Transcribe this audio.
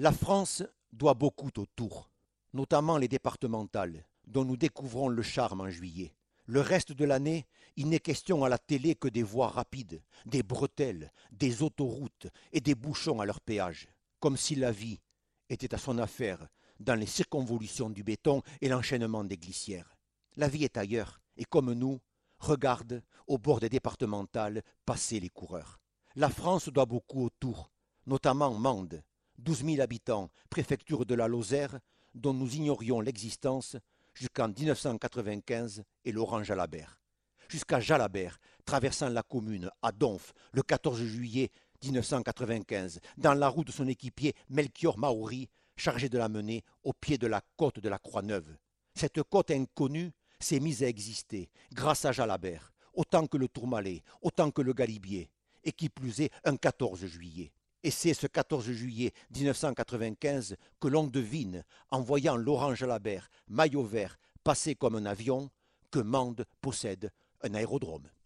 La France doit beaucoup au Tour, notamment les départementales, dont nous découvrons le charme en juillet. Le reste de l'année, il n'est question à la télé que des voies rapides, des bretelles, des autoroutes et des bouchons à leur péage, comme si la vie était à son affaire dans les circonvolutions du béton et l'enchaînement des glissières. La vie est ailleurs, et comme nous, regarde au bord des départementales passer les coureurs. La France doit beaucoup au Tour, notamment Mende, 12 000 habitants, préfecture de la Lozère, dont nous ignorions l'existence jusqu'en 1995 et Laurent Jalabert. Jusqu'à Jalabert, traversant la commune à Donf le 14 juillet 1995, dans la roue de son équipier Melchior Maori, chargé de la mener au pied de la côte de la Croix-Neuve. Cette côte inconnue s'est mise à exister grâce à Jalabert, autant que le Tourmalet, autant que le Galibier, et qui plus est un 14 juillet. Et c'est ce 14 juillet 1995 que l'on devine, en voyant Laurent Jalabert, maillot vert, passer comme un avion, que Mende possède un aérodrome.